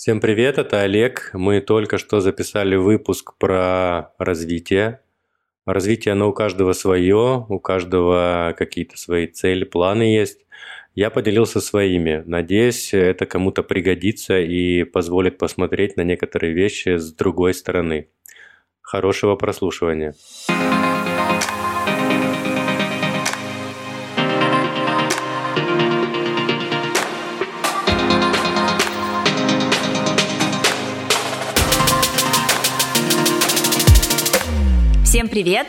Всем привет, это Олег. Мы только что записали выпуск про развитие. Развитие, оно у каждого свое, у каждого какие-то свои цели, планы есть. Я поделился своими. Надеюсь, это кому-то пригодится и позволит посмотреть на некоторые вещи с другой стороны. Хорошего прослушивания. Всем привет!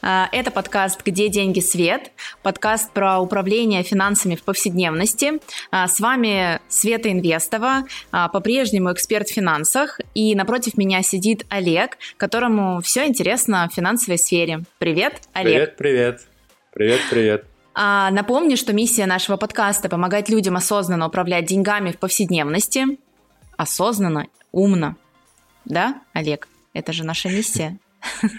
А, это подкаст «Где деньги свет?» Подкаст про управление финансами в повседневности. А, с вами Света Инвестова, а, по-прежнему эксперт в финансах. И напротив меня сидит Олег, которому все интересно в финансовой сфере. Привет, Олег! Привет, привет! Привет, привет! Напомню, что миссия нашего подкаста – помогать людям осознанно управлять деньгами в повседневности. Осознанно, умно. Да, Олег? Это же наша миссия.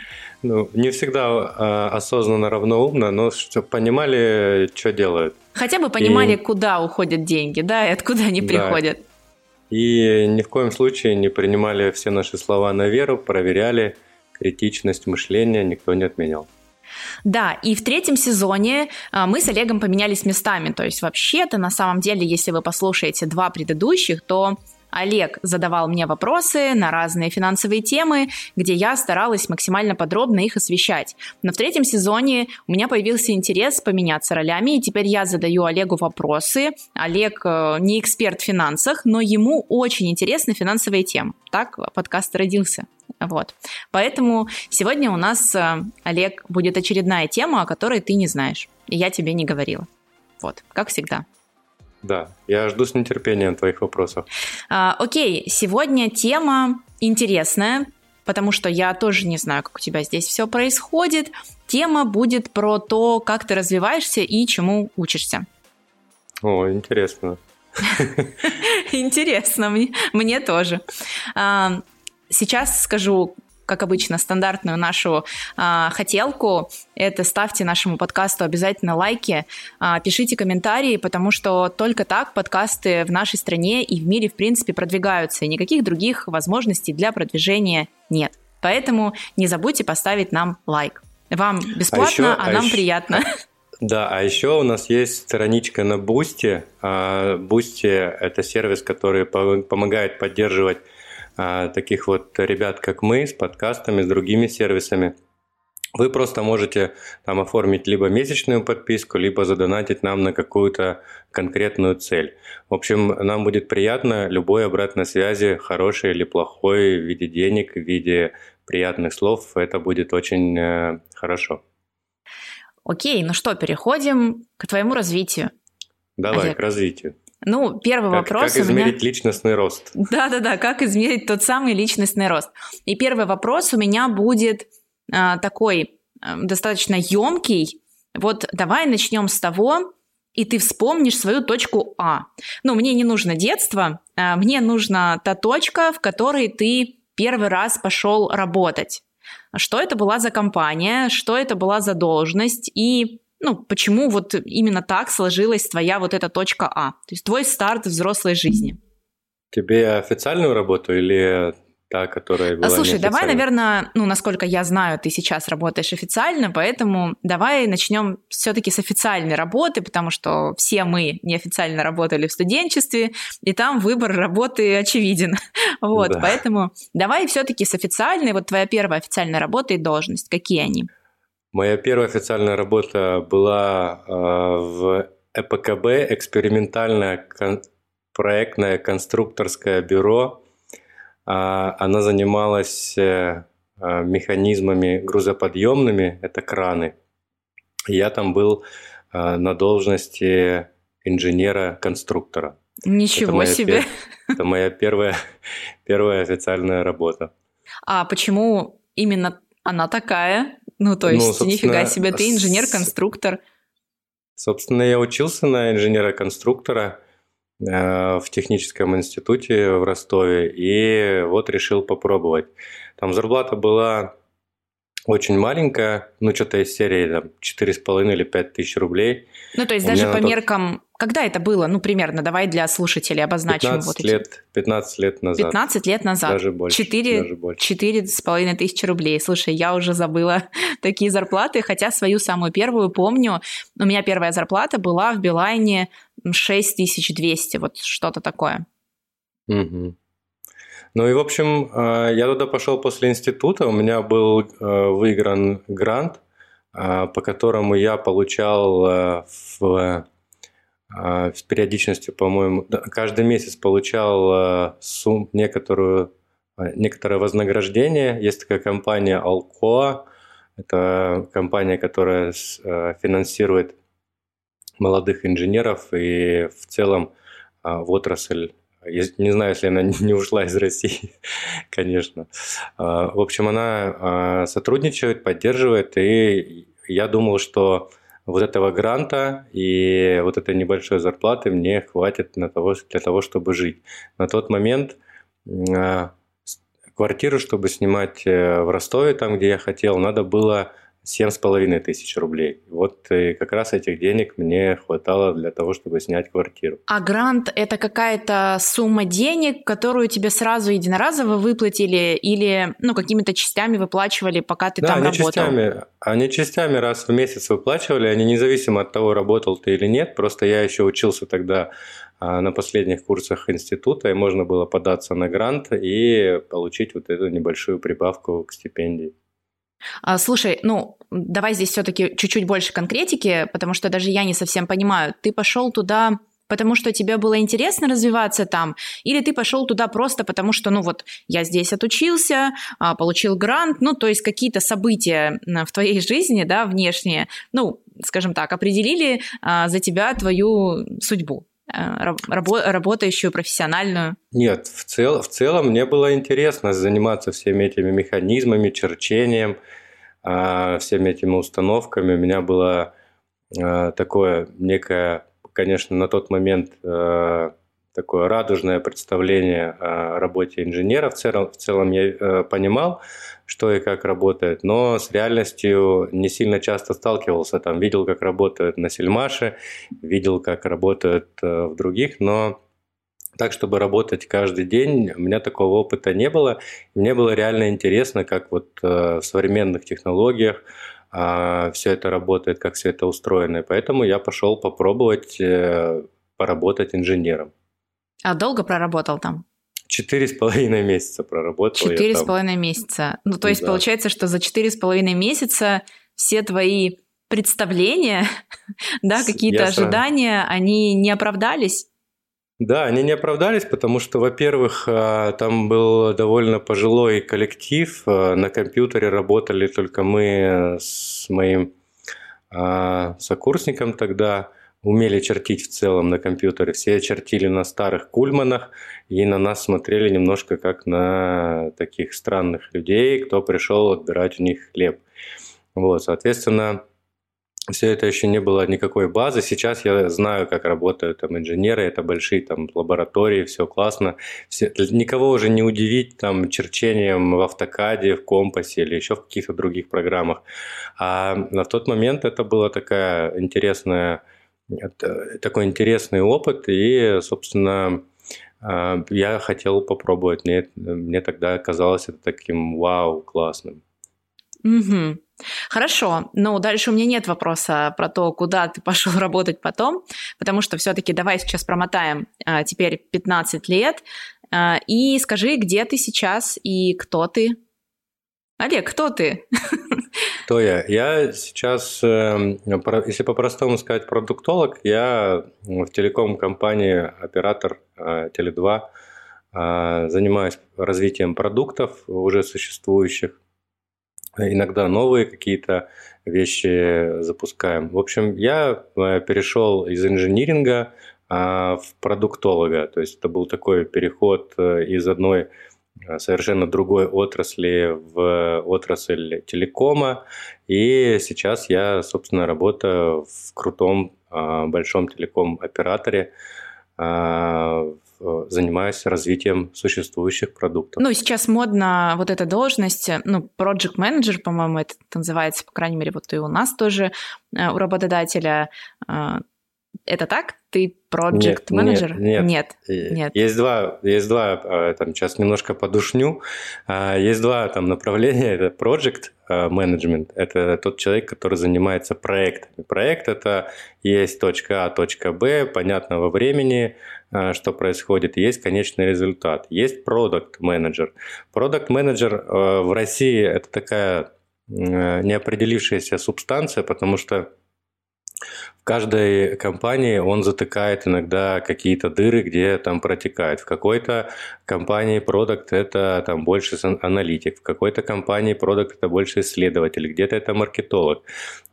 Ну, не всегда э, осознанно равно умно, но чтобы понимали, что делают. Хотя бы понимали, и... куда уходят деньги, да, и откуда они да. приходят. И ни в коем случае не принимали все наши слова на веру, проверяли критичность мышления, никто не отменял. Да, и в третьем сезоне а, мы с Олегом поменялись местами. То есть вообще-то на самом деле, если вы послушаете два предыдущих, то Олег задавал мне вопросы на разные финансовые темы, где я старалась максимально подробно их освещать. Но в третьем сезоне у меня появился интерес поменяться ролями, и теперь я задаю Олегу вопросы. Олег э, не эксперт в финансах, но ему очень интересны финансовые темы. Так подкаст родился. Вот. Поэтому сегодня у нас, э, Олег, будет очередная тема, о которой ты не знаешь. И я тебе не говорила. Вот, как всегда. Да, я жду с нетерпением твоих вопросов. А, окей, сегодня тема интересная, потому что я тоже не знаю, как у тебя здесь все происходит. Тема будет про то, как ты развиваешься и чему учишься. О, интересно. Интересно, мне, мне тоже. А, сейчас скажу как обычно, стандартную нашу а, хотелку. Это ставьте нашему подкасту обязательно лайки, а, пишите комментарии, потому что только так подкасты в нашей стране и в мире, в принципе, продвигаются, и никаких других возможностей для продвижения нет. Поэтому не забудьте поставить нам лайк. Вам бесплатно, а, еще, а нам еще... приятно. Да, а еще у нас есть страничка на Бусти. Бусти – это сервис, который помогает поддерживать а, таких вот ребят, как мы, с подкастами, с другими сервисами. Вы просто можете там оформить либо месячную подписку, либо задонатить нам на какую-то конкретную цель. В общем, нам будет приятно любой обратной связи, хорошей или плохой, в виде денег, в виде приятных слов. Это будет очень э, хорошо. Окей, ну что, переходим к твоему развитию. Давай, Олег. к развитию. Ну, первый как, вопрос. Как измерить меня... личностный рост? Да-да-да, как измерить тот самый личностный рост. И первый вопрос у меня будет а, такой а, достаточно емкий. Вот давай начнем с того, и ты вспомнишь свою точку А. Ну, мне не нужно детство, а, мне нужна та точка, в которой ты первый раз пошел работать. Что это была за компания, что это была за должность и ну, почему вот именно так сложилась твоя вот эта точка А, то есть твой старт взрослой жизни. Тебе официальную работу или та, которая была Слушай, давай, наверное, ну, насколько я знаю, ты сейчас работаешь официально, поэтому давай начнем все-таки с официальной работы, потому что все мы неофициально работали в студенчестве, и там выбор работы очевиден. Вот, да. поэтому давай все-таки с официальной, вот твоя первая официальная работа и должность, какие они? Моя первая официальная работа была э, в ЭПКБ, экспериментальное проектное конструкторское бюро. Э, она занималась э, механизмами грузоподъемными, это краны. Я там был на должности инженера-конструктора. Ничего это себе! Пер... Это моя первая, первая официальная работа. А почему именно она такая? Ну, то ну, есть, ну, нифига себе, ты инженер-конструктор. Собственно, я учился на инженера-конструктора э, в техническом институте в Ростове, и вот решил попробовать. Там зарплата была очень маленькая, ну, что-то из серии там 4,5 или 5 тысяч рублей. Ну, то есть У даже по тот... меркам... Когда это было? Ну, примерно, давай для слушателей обозначим. 15 вот лет, эти... 15 лет назад. 15 лет назад. Даже больше. 4, даже больше. 4,5 тысячи рублей. Слушай, я уже забыла такие зарплаты, хотя свою самую первую помню. У меня первая зарплата была в Билайне 6200, вот что-то такое. Угу. Ну и, в общем, э, я туда пошел после института, у меня был э, выигран грант, э, по которому я получал в с периодичностью, по-моему, каждый месяц получал сумм, некоторую, некоторое вознаграждение. Есть такая компания Alcoa, это компания, которая финансирует молодых инженеров и в целом в отрасль не знаю, если она не ушла из России, конечно. А, в общем, она а, сотрудничает, поддерживает, и я думал, что вот этого гранта и вот этой небольшой зарплаты мне хватит на того, для того, чтобы жить. На тот момент а, квартиру, чтобы снимать э, в Ростове, там, где я хотел, надо было Семь с половиной тысяч рублей. Вот и как раз этих денег мне хватало для того, чтобы снять квартиру. А грант – это какая-то сумма денег, которую тебе сразу единоразово выплатили или ну, какими-то частями выплачивали, пока ты да, там они работал? Частями, они частями раз в месяц выплачивали, они независимо от того, работал ты или нет, просто я еще учился тогда а, на последних курсах института, и можно было податься на грант и получить вот эту небольшую прибавку к стипендии. А, слушай, ну, давай здесь все-таки чуть-чуть больше конкретики, потому что даже я не совсем понимаю. Ты пошел туда потому что тебе было интересно развиваться там, или ты пошел туда просто потому что, ну вот, я здесь отучился, а, получил грант, ну, то есть какие-то события в твоей жизни, да, внешние, ну, скажем так, определили а, за тебя твою судьбу. Э, рабо- работающую, профессиональную? Нет, в, цел, в целом мне было интересно заниматься всеми этими механизмами, черчением, э, всеми этими установками. У меня было э, такое некое, конечно, на тот момент э, такое радужное представление о работе инженера. В целом, в целом я э, понимал, что и как работает, но с реальностью не сильно часто сталкивался. Там видел, как работают на Сельмаше, видел, как работают э, в других, но так, чтобы работать каждый день, у меня такого опыта не было. мне было реально интересно, как вот э, в современных технологиях все это работает, как все это устроено. И поэтому я пошел попробовать поработать инженером. А долго проработал там? Четыре с половиной месяца проработал. Четыре с половиной месяца. Ну, то есть да. получается, что за четыре с половиной месяца все твои представления, да, какие-то ожидания, они не оправдались? Да, они не оправдались, потому что, во-первых, а, там был довольно пожилой коллектив, а, на компьютере работали только мы с моим а, сокурсником тогда, умели чертить в целом на компьютере. Все чертили на старых кульманах и на нас смотрели немножко как на таких странных людей, кто пришел отбирать у них хлеб. Вот, соответственно, все это еще не было никакой базы. Сейчас я знаю, как работают там инженеры, это большие там лаборатории, все классно. Все, никого уже не удивить там черчением в автокаде, в компасе или еще в каких-то других программах. А на тот момент это была такая интересная это такой интересный опыт, и, собственно, а, я хотел попробовать. Мне, мне тогда казалось это таким вау, классным. Угу. Хорошо, но дальше у меня нет вопроса про то, куда ты пошел работать потом, потому что все-таки давай сейчас промотаем а, теперь 15 лет а, и скажи, где ты сейчас и кто ты. Олег, кто ты? Кто я? Я сейчас, эм, если по-простому сказать, продуктолог, я в телеком-компании оператор э, Теле2 э, занимаюсь развитием продуктов уже существующих. Иногда новые какие-то вещи запускаем. В общем, я э, перешел из инжиниринга в продуктолога. То есть это был такой переход из одной совершенно другой отрасли в отрасль телекома. И сейчас я, собственно, работаю в крутом а, большом телеком-операторе а, занимаюсь развитием существующих продуктов. Ну, сейчас модно вот эта должность, ну, project manager, по-моему, это называется, по крайней мере, вот и у нас тоже у работодателя это так? Ты project менеджер? Нет, нет, нет, нет. Есть два, есть два, а, там сейчас немножко подушню. А, есть два там направления. Это project management. Это тот человек, который занимается проектами. Проект это есть точка А, точка Б, понятно во времени, а, что происходит, есть конечный результат. Есть product менеджер. Product менеджер в России это такая неопределившаяся субстанция, потому что в каждой компании он затыкает иногда какие-то дыры, где там протекает. В какой-то компании продукт это там больше аналитик, в какой-то компании продукт это больше исследователь, где-то это маркетолог.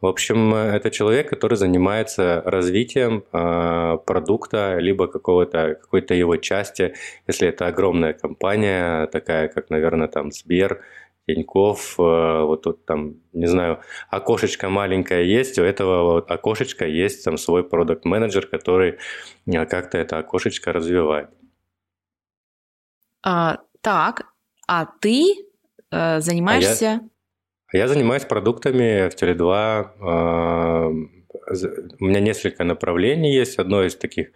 В общем, это человек, который занимается развитием э, продукта, либо какого-то, какой-то его части, если это огромная компания, такая как, наверное, там Сбер, Тиньков, э, вот тут там, не знаю, окошечко маленькое есть, у этого вот окошечка есть там свой продукт менеджер который э, как-то это окошечко развивает. А, так, а ты э, занимаешься... А я, а я занимаюсь продуктами в Теле2. Э, у меня несколько направлений есть. Одно из таких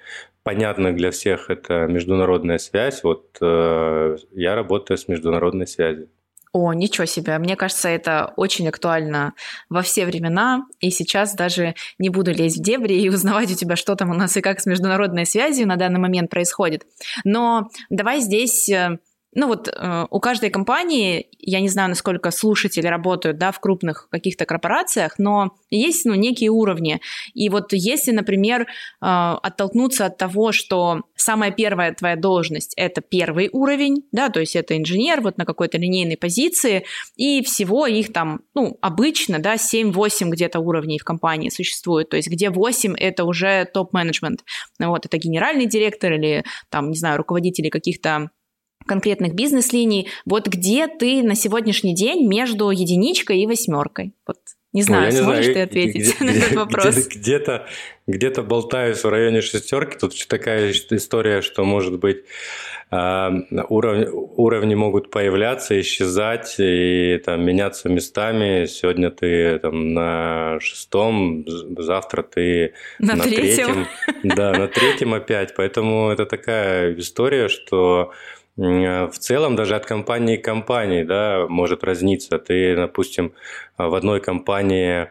понятных для всех – это международная связь. Вот э, я работаю с международной связью. О, ничего себе. Мне кажется, это очень актуально во все времена. И сейчас даже не буду лезть в дебри и узнавать у тебя, что там у нас и как с международной связью на данный момент происходит. Но давай здесь э, ну вот э, у каждой компании, я не знаю, насколько слушатели работают, да, в крупных каких-то корпорациях, но есть, ну, некие уровни. И вот если, например, э, оттолкнуться от того, что самая первая твоя должность – это первый уровень, да, то есть это инженер вот на какой-то линейной позиции, и всего их там, ну, обычно, да, 7-8 где-то уровней в компании существует, то есть где 8 – это уже топ-менеджмент, вот, это генеральный директор или там, не знаю, руководители каких-то конкретных бизнес-линий. Вот где ты на сегодняшний день между единичкой и восьмеркой? Вот не знаю, ну, не сможешь знаю, ты ответить где, на этот вопрос? Где-то, где-то болтаюсь в районе шестерки. Тут такая история, что может быть а, уровни, уровни могут появляться, исчезать и там, меняться местами. Сегодня ты там, на шестом, завтра ты на, на третьем. третьем. Да, на третьем опять. Поэтому это такая история, что в целом даже от компании к компании да, может разниться. Ты, допустим, в одной компании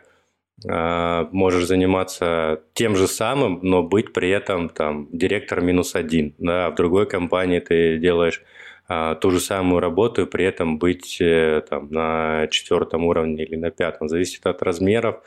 э, можешь заниматься тем же самым, но быть при этом там директор минус один. Да, а в другой компании ты делаешь а, ту же самую работу и при этом быть э, там, на четвертом уровне или на пятом. Зависит от размеров,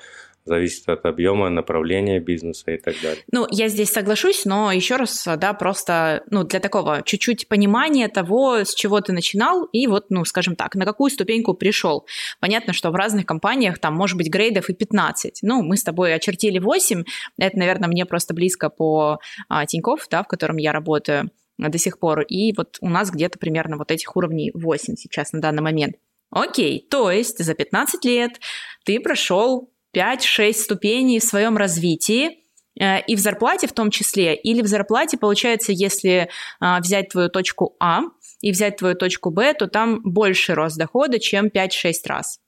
зависит от объема, направления бизнеса и так далее. Ну, я здесь соглашусь, но еще раз, да, просто, ну, для такого чуть-чуть понимания того, с чего ты начинал, и вот, ну, скажем так, на какую ступеньку пришел. Понятно, что в разных компаниях там может быть грейдов и 15. Ну, мы с тобой очертили 8, это, наверное, мне просто близко по а, Тинькофф, да, в котором я работаю до сих пор, и вот у нас где-то примерно вот этих уровней 8 сейчас на данный момент. Окей, то есть за 15 лет ты прошел 5-6 ступеней в своем развитии, э, и в зарплате в том числе, или в зарплате, получается, если а, взять твою точку А и взять твою точку Б, то там больше рост дохода, чем 5-6 раз.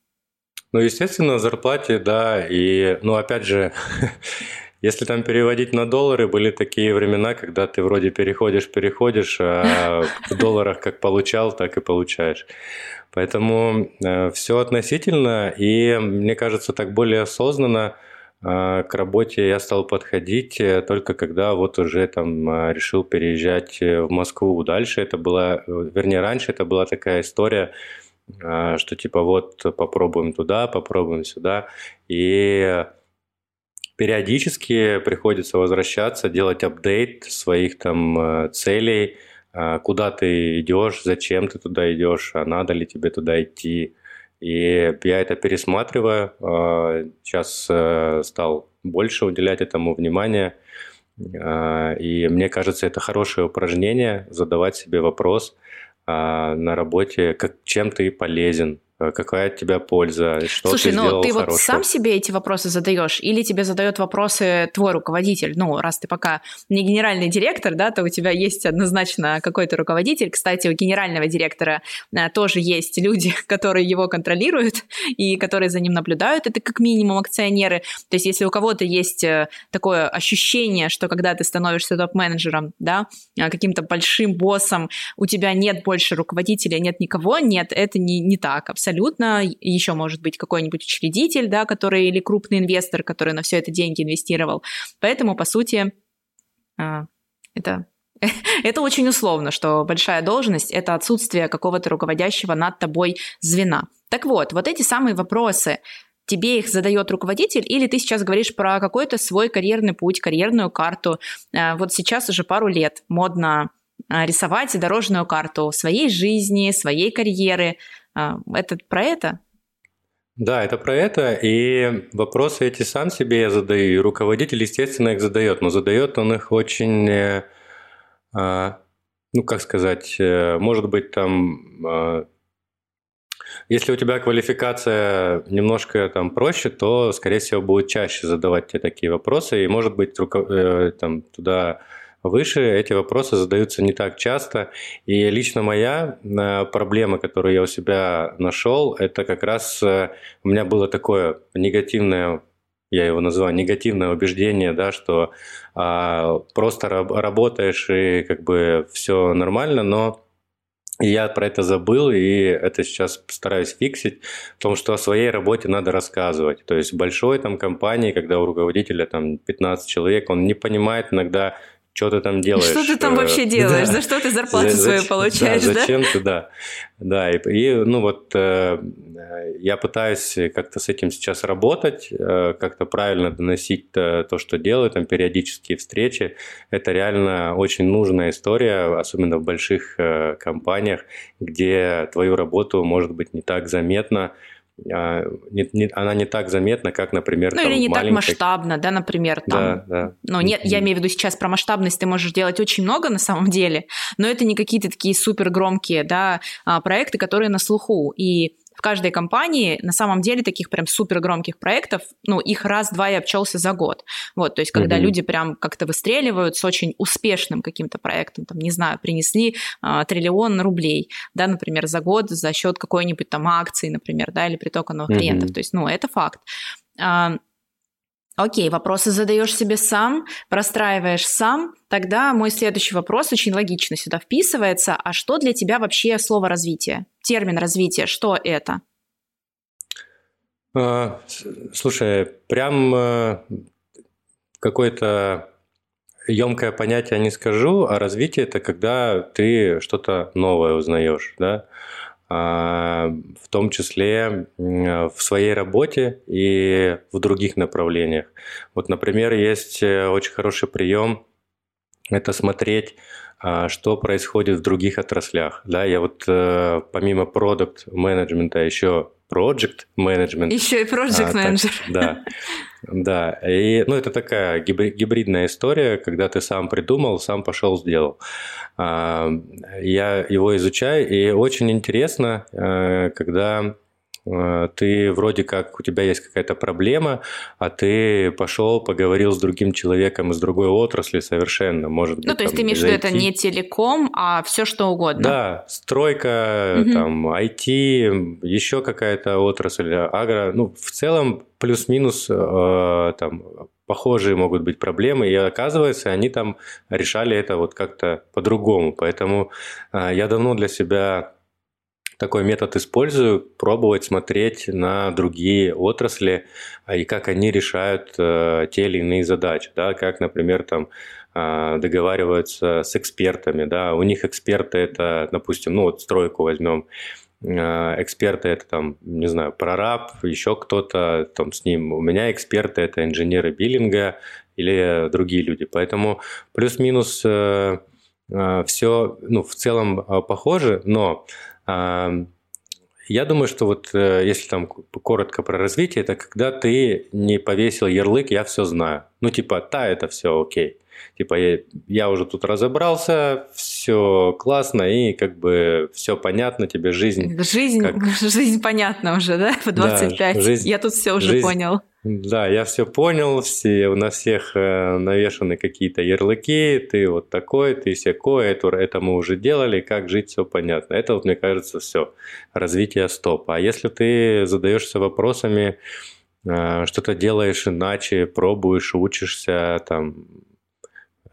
Ну, естественно, в зарплате, да, и, ну, опять же, если там переводить на доллары, были такие времена, когда ты вроде переходишь, переходишь, а в долларах как получал, так и получаешь. Поэтому э, все относительно, и мне кажется, так более осознанно э, к работе я стал подходить э, только когда вот уже там решил переезжать в Москву. Дальше это была, вернее, раньше это была такая история, что типа вот попробуем туда, попробуем сюда. И периодически приходится возвращаться, делать апдейт своих там целей, а, куда ты идешь, зачем ты туда идешь, а надо ли тебе туда идти. И я это пересматриваю. А, сейчас э, стал больше уделять этому внимания. А, и мне кажется, это хорошее упражнение задавать себе вопрос на работе, как, чем ты полезен, Э, какая от тебя польза, что Слушай, ты ну ты хорошего. вот сам себе эти вопросы задаешь, или тебе задает вопросы твой руководитель? Ну, раз ты пока не генеральный директор, да, то у тебя есть однозначно какой-то руководитель. Кстати, у генерального директора э, тоже есть люди, которые его контролируют и которые за ним наблюдают. Это как минимум акционеры. То есть если у кого-то есть э, такое ощущение, что когда ты становишься топ-менеджером, да, каким-то большим боссом, у тебя нет больше руководителя, нет никого, нет, это не, не так абсолютно абсолютно. Еще может быть какой-нибудь учредитель, да, который или крупный инвестор, который на все это деньги инвестировал. Поэтому, по сути, а, это это очень условно, что большая должность – это отсутствие какого-то руководящего над тобой звена. Так вот, вот эти самые вопросы, тебе их задает руководитель, или ты сейчас говоришь про какой-то свой карьерный путь, карьерную карту. А, вот сейчас уже пару лет модно а, рисовать дорожную карту своей жизни, своей карьеры. А, это про это? Да, это про это, и вопросы эти сам себе я задаю, и руководитель, естественно, их задает, но задает он их очень, э, а, ну, как сказать, э, может быть, там, а, если у тебя квалификация немножко там проще, то, скорее всего, будет чаще задавать тебе такие вопросы, и, может быть, э, там, туда выше, эти вопросы задаются не так часто. И лично моя э, проблема, которую я у себя нашел, это как раз э, у меня было такое негативное я его называю негативное убеждение, да, что а, просто раб- работаешь и как бы все нормально, но я про это забыл, и это сейчас стараюсь фиксить, в том, что о своей работе надо рассказывать. То есть большой там компании, когда у руководителя там 15 человек, он не понимает иногда, что ты там делаешь. Что ты там э, вообще делаешь? Да. За что ты зарплату за, свою получаешь, да? Зачем ты, да. Да, и, и ну вот э, я пытаюсь как-то с этим сейчас работать, э, как-то правильно доносить то, то, что делаю, там периодические встречи. Это реально очень нужная история, особенно в больших э, компаниях, где твою работу может быть не так заметно, не, не, она не так заметна, как, например, Ну, там, или не маленькой... так масштабно, да, например, там. Да, да. Ну, нет, я имею в виду сейчас про масштабность, ты можешь делать очень много на самом деле, но это не какие-то такие супер громкие, да, а, проекты, которые на слуху. И в каждой компании на самом деле таких прям супер громких проектов, ну, их раз-два и обчелся за год. Вот, то есть, когда mm-hmm. люди прям как-то выстреливают с очень успешным каким-то проектом, там, не знаю, принесли а, триллион рублей, да, например, за год за счет какой-нибудь там акции, например, да, или притока новых mm-hmm. клиентов. То есть, ну, это факт. Окей, вопросы задаешь себе сам, простраиваешь сам. Тогда мой следующий вопрос очень логично сюда вписывается. А что для тебя вообще слово развитие? Термин развитие, что это? А, слушай, прям э, какое-то емкое понятие не скажу, а развитие это когда ты что-то новое узнаешь, да. А, в том числе в своей работе и в других направлениях. Вот, например, есть э, очень хороший прием – это смотреть а, что происходит в других отраслях. Да, я вот э, помимо продукт менеджмента еще project management. Еще и project менеджер. А, да, да. И, ну, это такая гибридная история, когда ты сам придумал, сам пошел, сделал. А, я его изучаю, и очень интересно, э, когда ты вроде как, у тебя есть какая-то проблема, а ты пошел, поговорил с другим человеком из другой отрасли совершенно, может быть. Ну, то есть ты имеешь в виду, это не телеком, а все что угодно. Да, стройка, угу. там, IT, еще какая-то отрасль, агро, ну, в целом плюс-минус э, там похожие могут быть проблемы, и оказывается, они там решали это вот как-то по-другому. Поэтому э, я давно для себя такой метод использую, пробовать смотреть на другие отрасли а, и как они решают э, те или иные задачи, да, как, например, там э, договариваются с экспертами, да, у них эксперты это, допустим, ну вот стройку возьмем, э, эксперты это там, не знаю, прораб, еще кто-то там с ним, у меня эксперты это инженеры биллинга или другие люди, поэтому плюс-минус э, э, все, ну, в целом э, похоже, но я думаю, что вот э, если там коротко про развитие, это когда ты не повесил ярлык «я все знаю». Ну, типа, да, это все окей. Типа я, я уже тут разобрался, все классно и как бы все понятно, тебе жизнь... Жизнь, как... жизнь понятна уже, да, в 25. Да, жизнь, я тут все уже жизнь, понял. Да, я все понял, все, на всех э, навешаны какие-то ярлыки, ты вот такой, ты всякой, это, это мы уже делали, как жить, все понятно. Это вот, мне кажется, все, развитие стоп. А если ты задаешься вопросами, э, что-то делаешь иначе, пробуешь, учишься, там,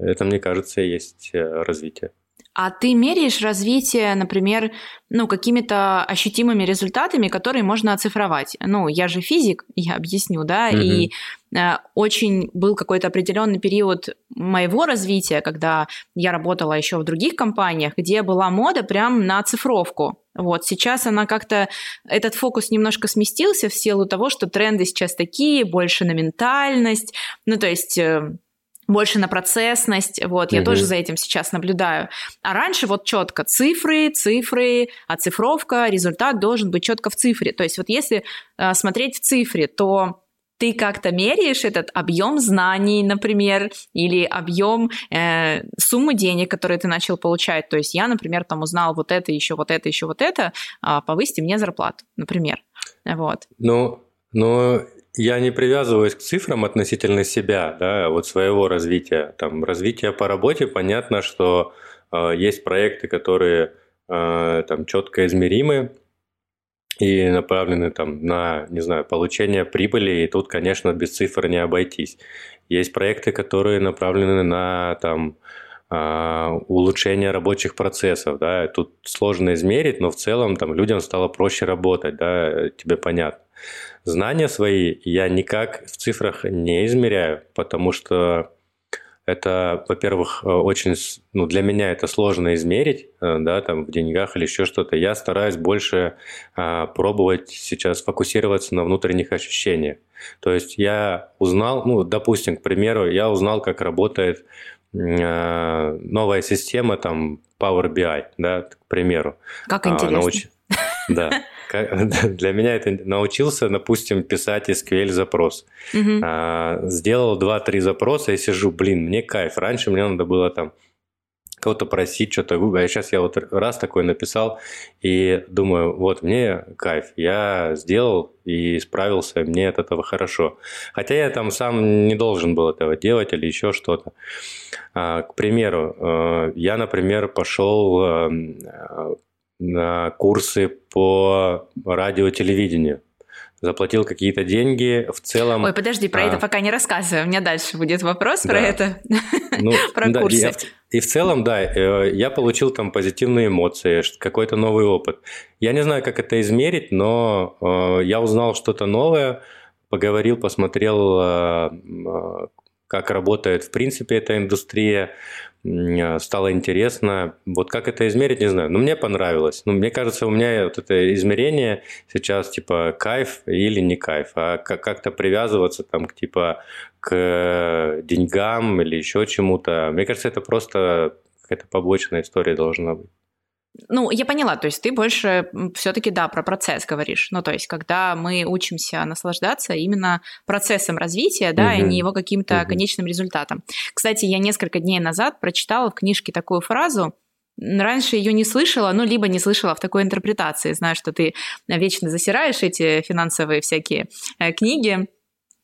это, мне кажется, есть э, развитие. А ты меряешь развитие, например, ну, какими-то ощутимыми результатами, которые можно оцифровать. Ну, я же физик, я объясню, да, mm-hmm. и э, очень был какой-то определенный период моего развития, когда я работала еще в других компаниях, где была мода прям на цифровку. Вот сейчас она как-то, этот фокус немножко сместился в силу того, что тренды сейчас такие, больше на ментальность, ну, то есть... Э, больше на процессность, вот, я угу. тоже за этим сейчас наблюдаю. А раньше вот четко цифры, цифры, оцифровка, результат должен быть четко в цифре. То есть вот если э, смотреть в цифре, то ты как-то меряешь этот объем знаний, например, или объем э, суммы денег, которые ты начал получать. То есть я, например, там узнал вот это, еще вот это, еще вот это, э, повысьте мне зарплату, например. Вот. Ну, но я не привязываюсь к цифрам относительно себя, да, вот своего развития. Там развитие по работе, понятно, что э, есть проекты, которые э, там четко измеримы и направлены там на, не знаю, получение прибыли, и тут, конечно, без цифр не обойтись. Есть проекты, которые направлены на там улучшение рабочих процессов, да, тут сложно измерить, но в целом там людям стало проще работать, да, тебе понятно. Знания свои я никак в цифрах не измеряю, потому что это, во-первых, очень, ну, для меня это сложно измерить, э, да, там, в деньгах или еще что-то. Я стараюсь больше а, пробовать сейчас фокусироваться на внутренних ощущениях. То есть я узнал, ну, допустим, к примеру, я узнал, как работает а, новая система, там, Power BI, да, к примеру. Как интересно. А, науч... Да. Для меня это научился, допустим, писать SQL запрос. Угу. А, сделал 2-3 запроса и сижу, блин, мне кайф. Раньше мне надо было там кого-то просить что-то, а сейчас я вот раз такой написал и думаю, вот мне кайф, я сделал и справился, мне от этого хорошо. Хотя я там сам не должен был этого делать или еще что-то. А, к примеру, э, я, например, пошел эм, на курсы по радио-телевидению. Заплатил какие-то деньги, в целом... Ой, подожди, про а... это пока не рассказывай. У меня дальше будет вопрос да. про это, ну, про да, курсы. И, и в целом, да, э, я получил там позитивные эмоции, какой-то новый опыт. Я не знаю, как это измерить, но э, я узнал что-то новое, поговорил, посмотрел, э, как работает в принципе эта индустрия, стало интересно. Вот как это измерить, не знаю. Но мне понравилось. Ну, мне кажется, у меня вот это измерение сейчас типа кайф или не кайф, а как-то привязываться там к типа к деньгам или еще чему-то. Мне кажется, это просто какая-то побочная история должна быть. Ну, я поняла, то есть ты больше все-таки, да, про процесс говоришь. Ну, то есть, когда мы учимся наслаждаться именно процессом развития, да, угу. и не его каким-то угу. конечным результатом. Кстати, я несколько дней назад прочитала в книжке такую фразу, Раньше ее не слышала, ну, либо не слышала в такой интерпретации. Знаю, что ты вечно засираешь эти финансовые всякие э, книги.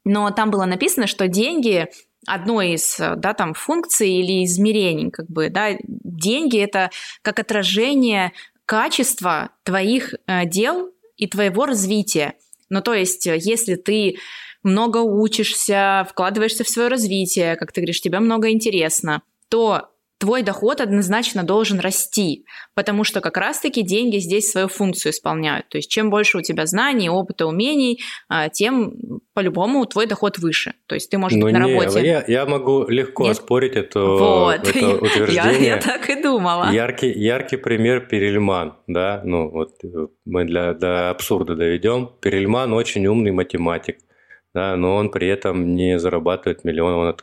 Но там было написано, что деньги одной из да, там, функций или измерений. Как бы, да, деньги – это как отражение качества твоих э, дел и твоего развития. Ну, то есть, э, если ты много учишься, вкладываешься в свое развитие, как ты говоришь, тебе много интересно, то твой доход однозначно должен расти, потому что как раз-таки деньги здесь свою функцию исполняют. То есть чем больше у тебя знаний, опыта, умений, а, тем по-любому твой доход выше. То есть ты, может быть, ну, на не, работе... Я, я могу легко Нет? оспорить это, вот. это утверждение. Я, я так и думала. Яркий, яркий пример Перельман. Да? Ну, вот мы для, до абсурда доведем. Перельман очень умный математик. Да, но он при этом не зарабатывает миллион, он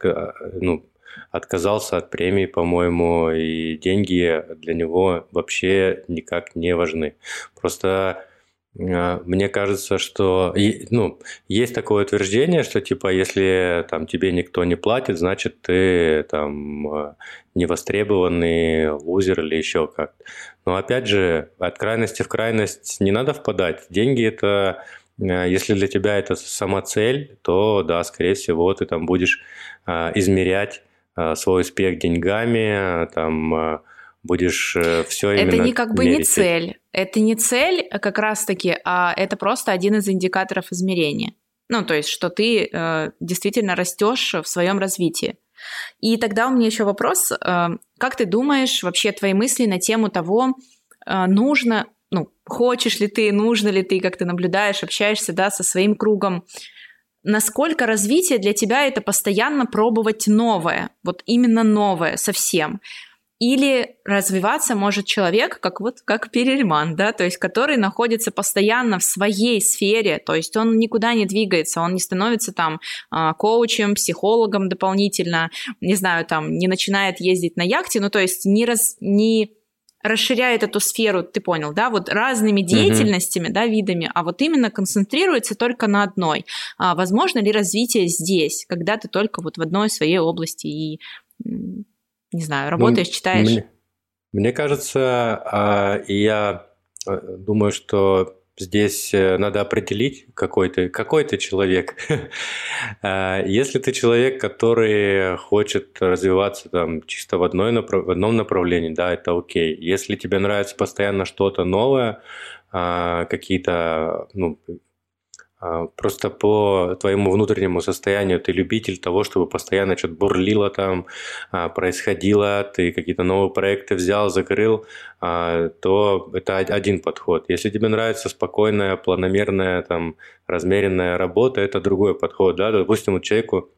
ну, отказался от премии, по-моему, и деньги для него вообще никак не важны. Просто а, мне кажется, что ну, есть такое утверждение, что типа если там тебе никто не платит, значит ты там а, невостребованный лузер или еще как. Но опять же, от крайности в крайность не надо впадать. Деньги это а, если для тебя это сама цель, то да, скорее всего, ты там будешь измерять свой успех деньгами, там будешь э, все именно Это не как бы мерить. не цель. Это не цель как раз-таки, а это просто один из индикаторов измерения. Ну, то есть, что ты э, действительно растешь в своем развитии. И тогда у меня еще вопрос. Э, как ты думаешь, вообще твои мысли на тему того, э, нужно, ну, хочешь ли ты, нужно ли ты, как ты наблюдаешь, общаешься, да, со своим кругом, насколько развитие для тебя это постоянно пробовать новое, вот именно новое совсем. Или развиваться может человек, как вот как Перельман, да, то есть который находится постоянно в своей сфере, то есть он никуда не двигается, он не становится там а, коучем, психологом дополнительно, не знаю, там не начинает ездить на яхте, ну то есть не, раз, не расширяет эту сферу, ты понял, да, вот разными деятельностями, mm-hmm. да, видами, а вот именно концентрируется только на одной. А возможно ли развитие здесь, когда ты только вот в одной своей области и не знаю, ну, работаешь, ну, читаешь? Мне, мне кажется, а, я э, думаю, что здесь э, надо определить, какой ты, какой ты человек. А, если ты человек, который хочет развиваться там чисто в, одной, в одном направлении, да, это окей. Если тебе нравится постоянно что-то новое, а, какие-то ну, просто по твоему внутреннему состоянию ты любитель того, чтобы постоянно что-то бурлило там, а, происходило, ты какие-то новые проекты взял, закрыл, а, то это один подход. Если тебе нравится спокойная, планомерная, там, размеренная работа, это другой подход. Да? Допустим, у человеку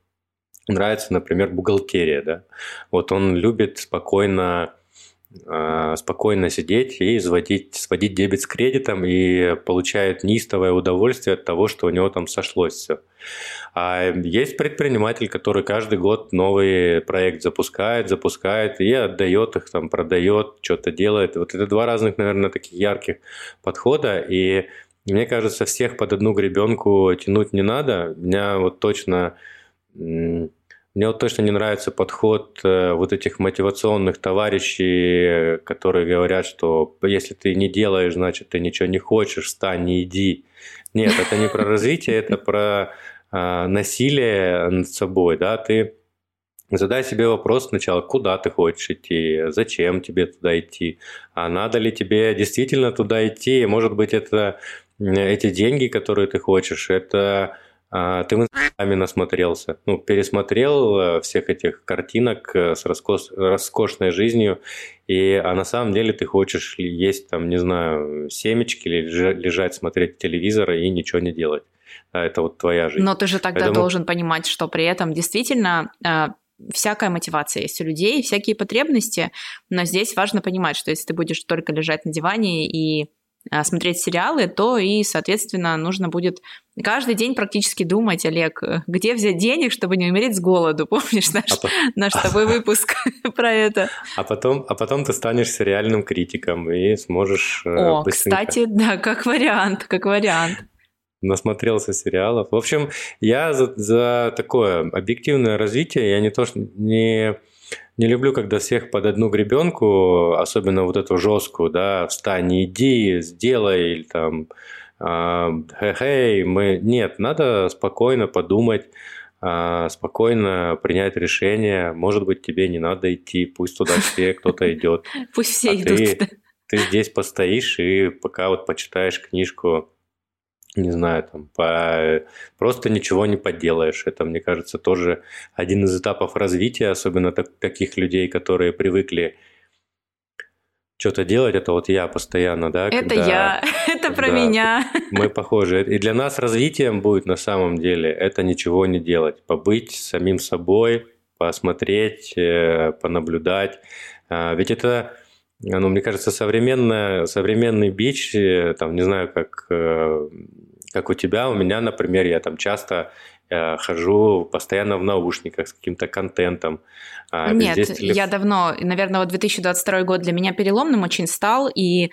нравится, например, бухгалтерия. Да? Вот он любит спокойно а, спокойно сидеть и сводить, сводить дебет с кредитом и получает неистовое удовольствие от того, что у него там сошлось все. А есть предприниматель, который каждый год новый проект запускает, запускает и отдает их, там, продает, что-то делает. Вот это два разных, наверное, таких ярких подхода. И мне кажется, всех под одну гребенку тянуть не надо. Меня вот точно мне вот точно не нравится подход э, вот этих мотивационных товарищей, которые говорят, что если ты не делаешь, значит ты ничего не хочешь, встань, не иди. Нет, это не про развитие, это про а, насилие над собой, да, ты Задай себе вопрос сначала, куда ты хочешь идти, зачем тебе туда идти, а надо ли тебе действительно туда идти, может быть, это эти деньги, которые ты хочешь, это а, ты сами насмотрелся, ну, пересмотрел э, всех этих картинок э, с роскос, роскошной жизнью, и, а на самом деле ты хочешь есть там, не знаю, семечки или лежать, смотреть телевизор и ничего не делать. А это вот твоя жизнь. Но ты же тогда Поэтому... должен понимать, что при этом действительно э, всякая мотивация есть у людей, всякие потребности, но здесь важно понимать, что если ты будешь только лежать на диване и смотреть сериалы, то и, соответственно, нужно будет каждый день практически думать, Олег, где взять денег, чтобы не умереть с голоду. Помнишь наш, а наш с тобой выпуск про это? А потом, а потом ты станешь сериальным критиком и сможешь э, О, быстренько... кстати, да, как вариант, как вариант насмотрелся сериалов. В общем, я за, за такое объективное развитие, я не то что не не люблю, когда всех под одну гребенку, особенно вот эту жесткую, да, встань, иди, сделай, или там, хе-хей, мы... Нет, надо спокойно подумать, а, спокойно принять решение. Может быть, тебе не надо идти, пусть туда все кто-то идет. Пусть все а идут. Ты, ты здесь постоишь и пока вот почитаешь книжку не знаю, там, по... просто ничего не поделаешь. Это, мне кажется, тоже один из этапов развития, особенно так, таких людей, которые привыкли что-то делать, это вот я постоянно, да? Это когда, я, это про меня. Мы похожи. И для нас развитием будет на самом деле это ничего не делать, побыть самим собой, посмотреть, э, понаблюдать. А, ведь это, ну, мне кажется, современная, современный бич, э, там, не знаю, как э, как у тебя, у меня, например, я там часто э, хожу постоянно в наушниках с каким-то контентом. А Нет, телеф... я давно, наверное, вот 2022 год для меня переломным очень стал, и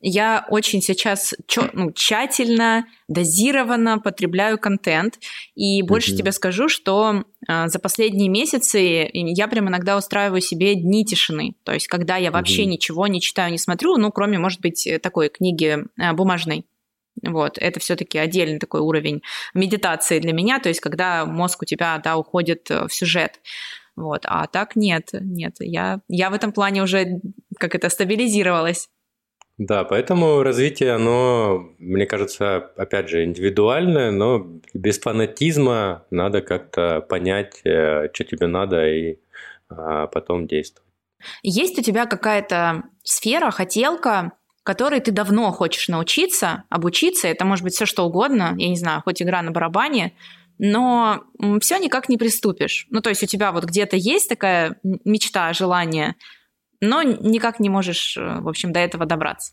я очень сейчас чё, ну, тщательно, дозированно потребляю контент. И больше mm-hmm. тебе скажу, что э, за последние месяцы я прям иногда устраиваю себе дни тишины. То есть, когда я вообще mm-hmm. ничего не читаю, не смотрю, ну, кроме, может быть, такой книги э, бумажной. Вот, это все-таки отдельный такой уровень медитации для меня, то есть когда мозг у тебя, да, уходит э, в сюжет. Вот, а так нет, нет, я, я в этом плане уже как это стабилизировалась. Да, поэтому развитие, оно, мне кажется, опять же, индивидуальное, но без фанатизма надо как-то понять, э, что тебе надо, и а, потом действовать. Есть у тебя какая-то сфера, хотелка, которой ты давно хочешь научиться, обучиться, это может быть все что угодно, я не знаю, хоть игра на барабане, но все никак не приступишь. Ну, то есть у тебя вот где-то есть такая мечта, желание – но никак не можешь, э, в общем, до этого добраться.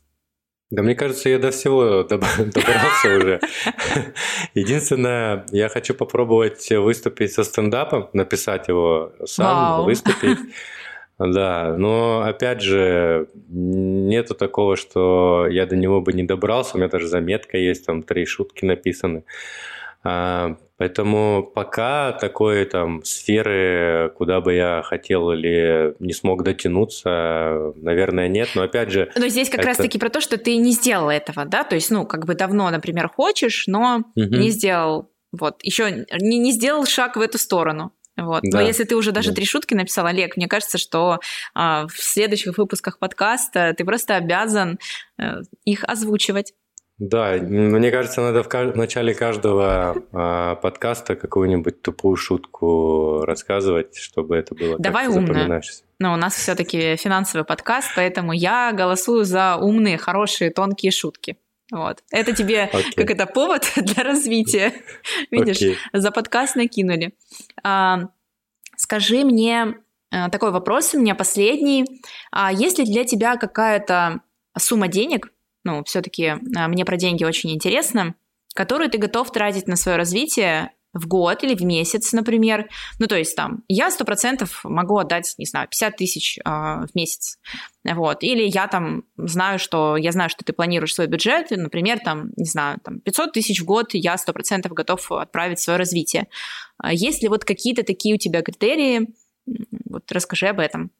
Да мне кажется, я до всего добрался уже. Единственное, я хочу попробовать выступить со стендапом, написать его сам, выступить. Да, но опять же, нету такого, что я до него бы не добрался. У меня даже заметка есть, там три шутки написаны. А, поэтому пока такой там сферы, куда бы я хотел или не смог дотянуться, наверное, нет. Но опять же... Но здесь как это... раз-таки про то, что ты не сделал этого, да? То есть, ну, как бы давно, например, хочешь, но угу. не сделал, вот, еще не, не сделал шаг в эту сторону. Вот. Да. Но если ты уже даже да. три шутки написал, Олег, мне кажется, что а, в следующих выпусках подкаста ты просто обязан а, их озвучивать. Да, мне кажется, надо в, в начале каждого а, подкаста какую-нибудь тупую шутку рассказывать, чтобы это было Давай умно. Но у нас все-таки финансовый подкаст, поэтому я голосую за умные, хорошие, тонкие шутки. Вот. Это тебе okay. как это повод для развития. Видишь, okay. за подкаст накинули. А, скажи мне а, такой вопрос у меня последний. А есть ли для тебя какая-то сумма денег, ну, все-таки а, мне про деньги очень интересно, которые ты готов тратить на свое развитие в год или в месяц, например. Ну, то есть там я сто процентов могу отдать, не знаю, 50 тысяч э, в месяц. Вот. Или я там знаю, что я знаю, что ты планируешь свой бюджет, например, там, не знаю, там 500 тысяч в год я сто процентов готов отправить в свое развитие. А есть ли вот какие-то такие у тебя критерии? Вот расскажи об этом.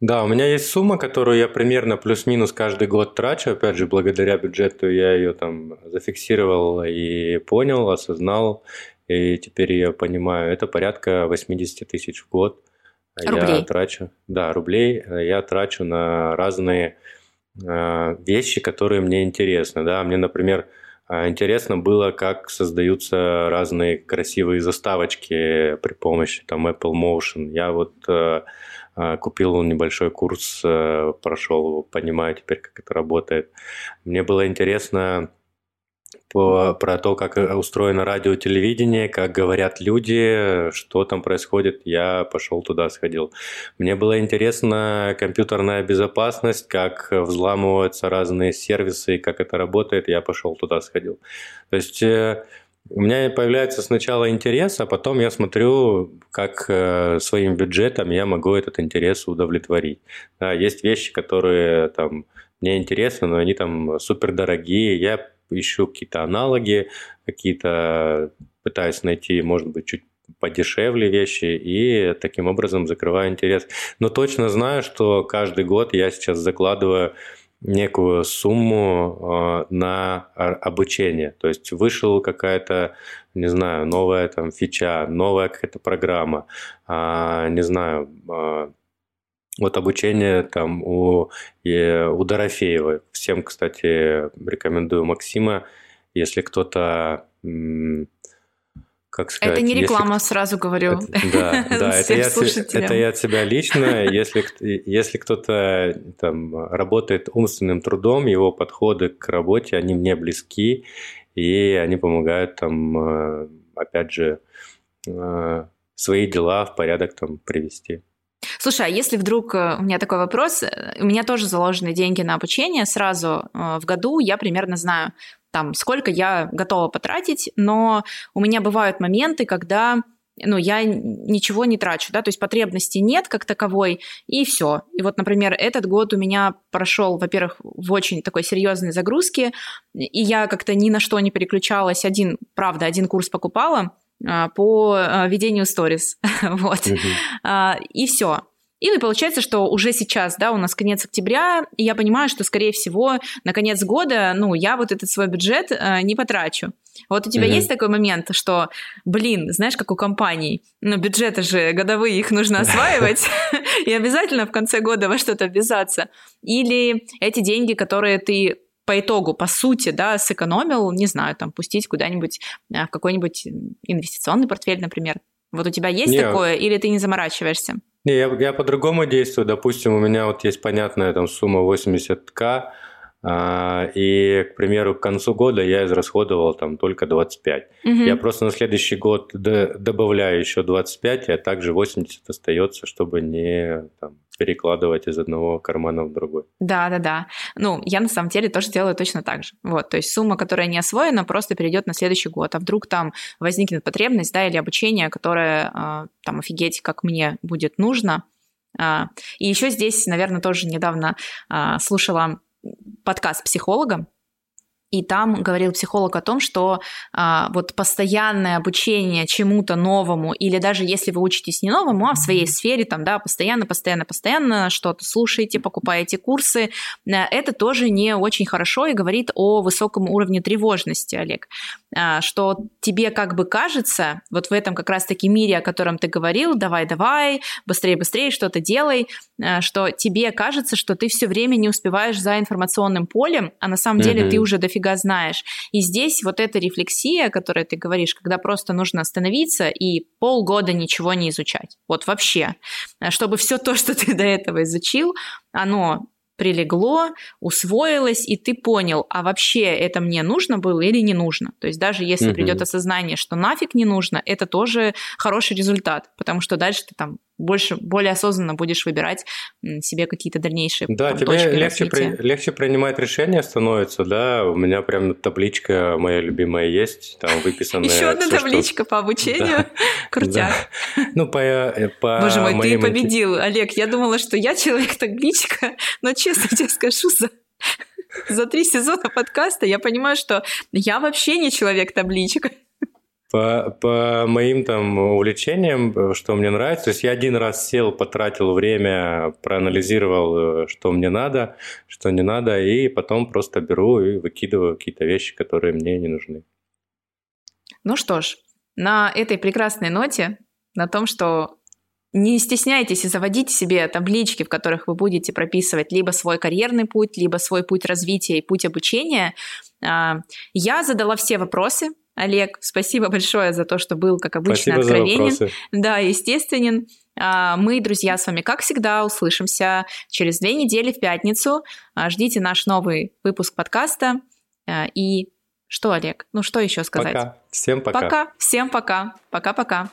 Да, у меня есть сумма, которую я примерно плюс-минус каждый год трачу. Опять же, благодаря бюджету я ее там зафиксировал и понял, осознал, и теперь я понимаю. Это порядка 80 тысяч в год. Рублей. Я трачу, да, рублей я трачу на разные э, вещи, которые мне интересны. Да, мне, например, интересно было, как создаются разные красивые заставочки при помощи там Apple Motion. Я вот э, а, купил небольшой курс, э, прошел понимаю теперь, как это работает. Мне было интересно по, про то, как устроено радио, телевидение, как говорят люди, что там происходит, я пошел туда, сходил. Мне было интересно компьютерная безопасность, как взламываются разные сервисы, как это работает, я пошел туда, сходил. То есть э, у меня появляется сначала интерес, а потом я смотрю, как э, своим бюджетом я могу этот интерес удовлетворить. Да, есть вещи, которые там мне интересны, но они там супер дорогие. Я ищу какие-то аналоги, какие-то пытаюсь найти, может быть, чуть подешевле вещи и таким образом закрываю интерес. Но точно знаю, что каждый год я сейчас закладываю некую сумму э, на обучение. То есть вышел какая-то, не знаю, новая там фича, новая какая-то программа, э, не знаю, э, вот обучение там у, и, у Дорофеева. Всем, кстати, рекомендую Максима, если кто-то как сказать... Это не реклама, если... сразу говорю. Это, да, да это, я, это я от себя лично. Если, если кто-то там работает умственным трудом, его подходы к работе, они мне близки, и они помогают там, э, опять же, э, свои дела в порядок там привести. Слушай, а если вдруг э, у меня такой вопрос, у меня тоже заложены деньги на обучение сразу в году, я примерно знаю, там, сколько я готова потратить, но у меня бывают моменты, когда ну, я ничего не трачу, да, то есть потребности нет как таковой, и все. И вот, например, этот год у меня прошел, во-первых, в очень такой серьезной загрузке, и я как-то ни на что не переключалась. Один, правда, один курс покупала по а, ведению сторис, вот, mm-hmm. и все. И получается, что уже сейчас, да, у нас конец октября, и я понимаю, что, скорее всего, на конец года, ну, я вот этот свой бюджет э, не потрачу. Вот у тебя mm-hmm. есть такой момент, что, блин, знаешь, как у компаний, ну, бюджеты же годовые, их нужно осваивать, и обязательно в конце года во что-то ввязаться. Или эти деньги, которые ты по итогу, по сути, да, сэкономил, не знаю, там, пустить куда-нибудь э, в какой-нибудь инвестиционный портфель, например. Вот у тебя есть Нет. такое, или ты не заморачиваешься? Не, я, я по-другому действую. Допустим, у меня вот есть понятная там сумма 80к, а, и, к примеру, к концу года я израсходовал там только 25. Угу. Я просто на следующий год добавляю еще 25, а также 80 остается, чтобы не там, перекладывать из одного кармана в другой. Да, да, да. Ну, я на самом деле тоже делаю точно так же. Вот, то есть сумма, которая не освоена, просто перейдет на следующий год. А вдруг там возникнет потребность, да, или обучение, которое а, там офигеть, как мне будет нужно. А, и еще здесь, наверное, тоже недавно слушала подкаст психолога, и там говорил психолог о том, что а, вот постоянное обучение чему-то новому, или даже если вы учитесь не новому, а в своей сфере, там, да, постоянно, постоянно, постоянно что-то слушаете, покупаете курсы, э, это тоже не очень хорошо и говорит о высоком уровне тревожности, Олег. А, что тебе как бы кажется, вот в этом как раз-таки мире, о котором ты говорил, давай-давай, быстрее-быстрее что-то делай, э, что тебе кажется, что ты все время не успеваешь за информационным полем, а на самом деле mm-hmm. ты уже дофига дофига знаешь. И здесь вот эта рефлексия, о которой ты говоришь, когда просто нужно остановиться и полгода ничего не изучать. Вот вообще. Чтобы все то, что ты до этого изучил, оно прилегло, усвоилось, и ты понял, а вообще это мне нужно было или не нужно. То есть даже если угу. придет осознание, что нафиг не нужно, это тоже хороший результат, потому что дальше ты там больше, более осознанно будешь выбирать себе какие-то дальнейшие Да, там, тебе легче, при, легче принимать решения становится, да, у меня прям табличка моя любимая есть, там выписанная... Еще одна табличка по обучению, крутяк. Ну, по, по Боже мой, ты победил, Олег, я думала, что я человек-табличка, но честно тебе скажу, за за три сезона подкаста я понимаю, что я вообще не человек-табличка. По, по моим там увлечениям, что мне нравится, то есть я один раз сел, потратил время, проанализировал, э, что мне надо, что не надо, и потом просто беру и выкидываю какие-то вещи, которые мне не нужны. Ну что ж, на этой прекрасной ноте, на том, что не стесняйтесь и заводите себе таблички, в которых вы будете прописывать либо свой карьерный путь, либо свой путь развития и путь обучения. А, я задала все вопросы, Олег, спасибо большое за то, что был, как обычно, спасибо откровенен. Да, естественен. А, мы, друзья, с вами, как всегда, услышимся через две недели в пятницу. А, ждите наш новый выпуск подкаста. А, и что, Олег? Ну, что еще сказать? Пока. Всем пока. Пока. Всем пока. Пока-пока.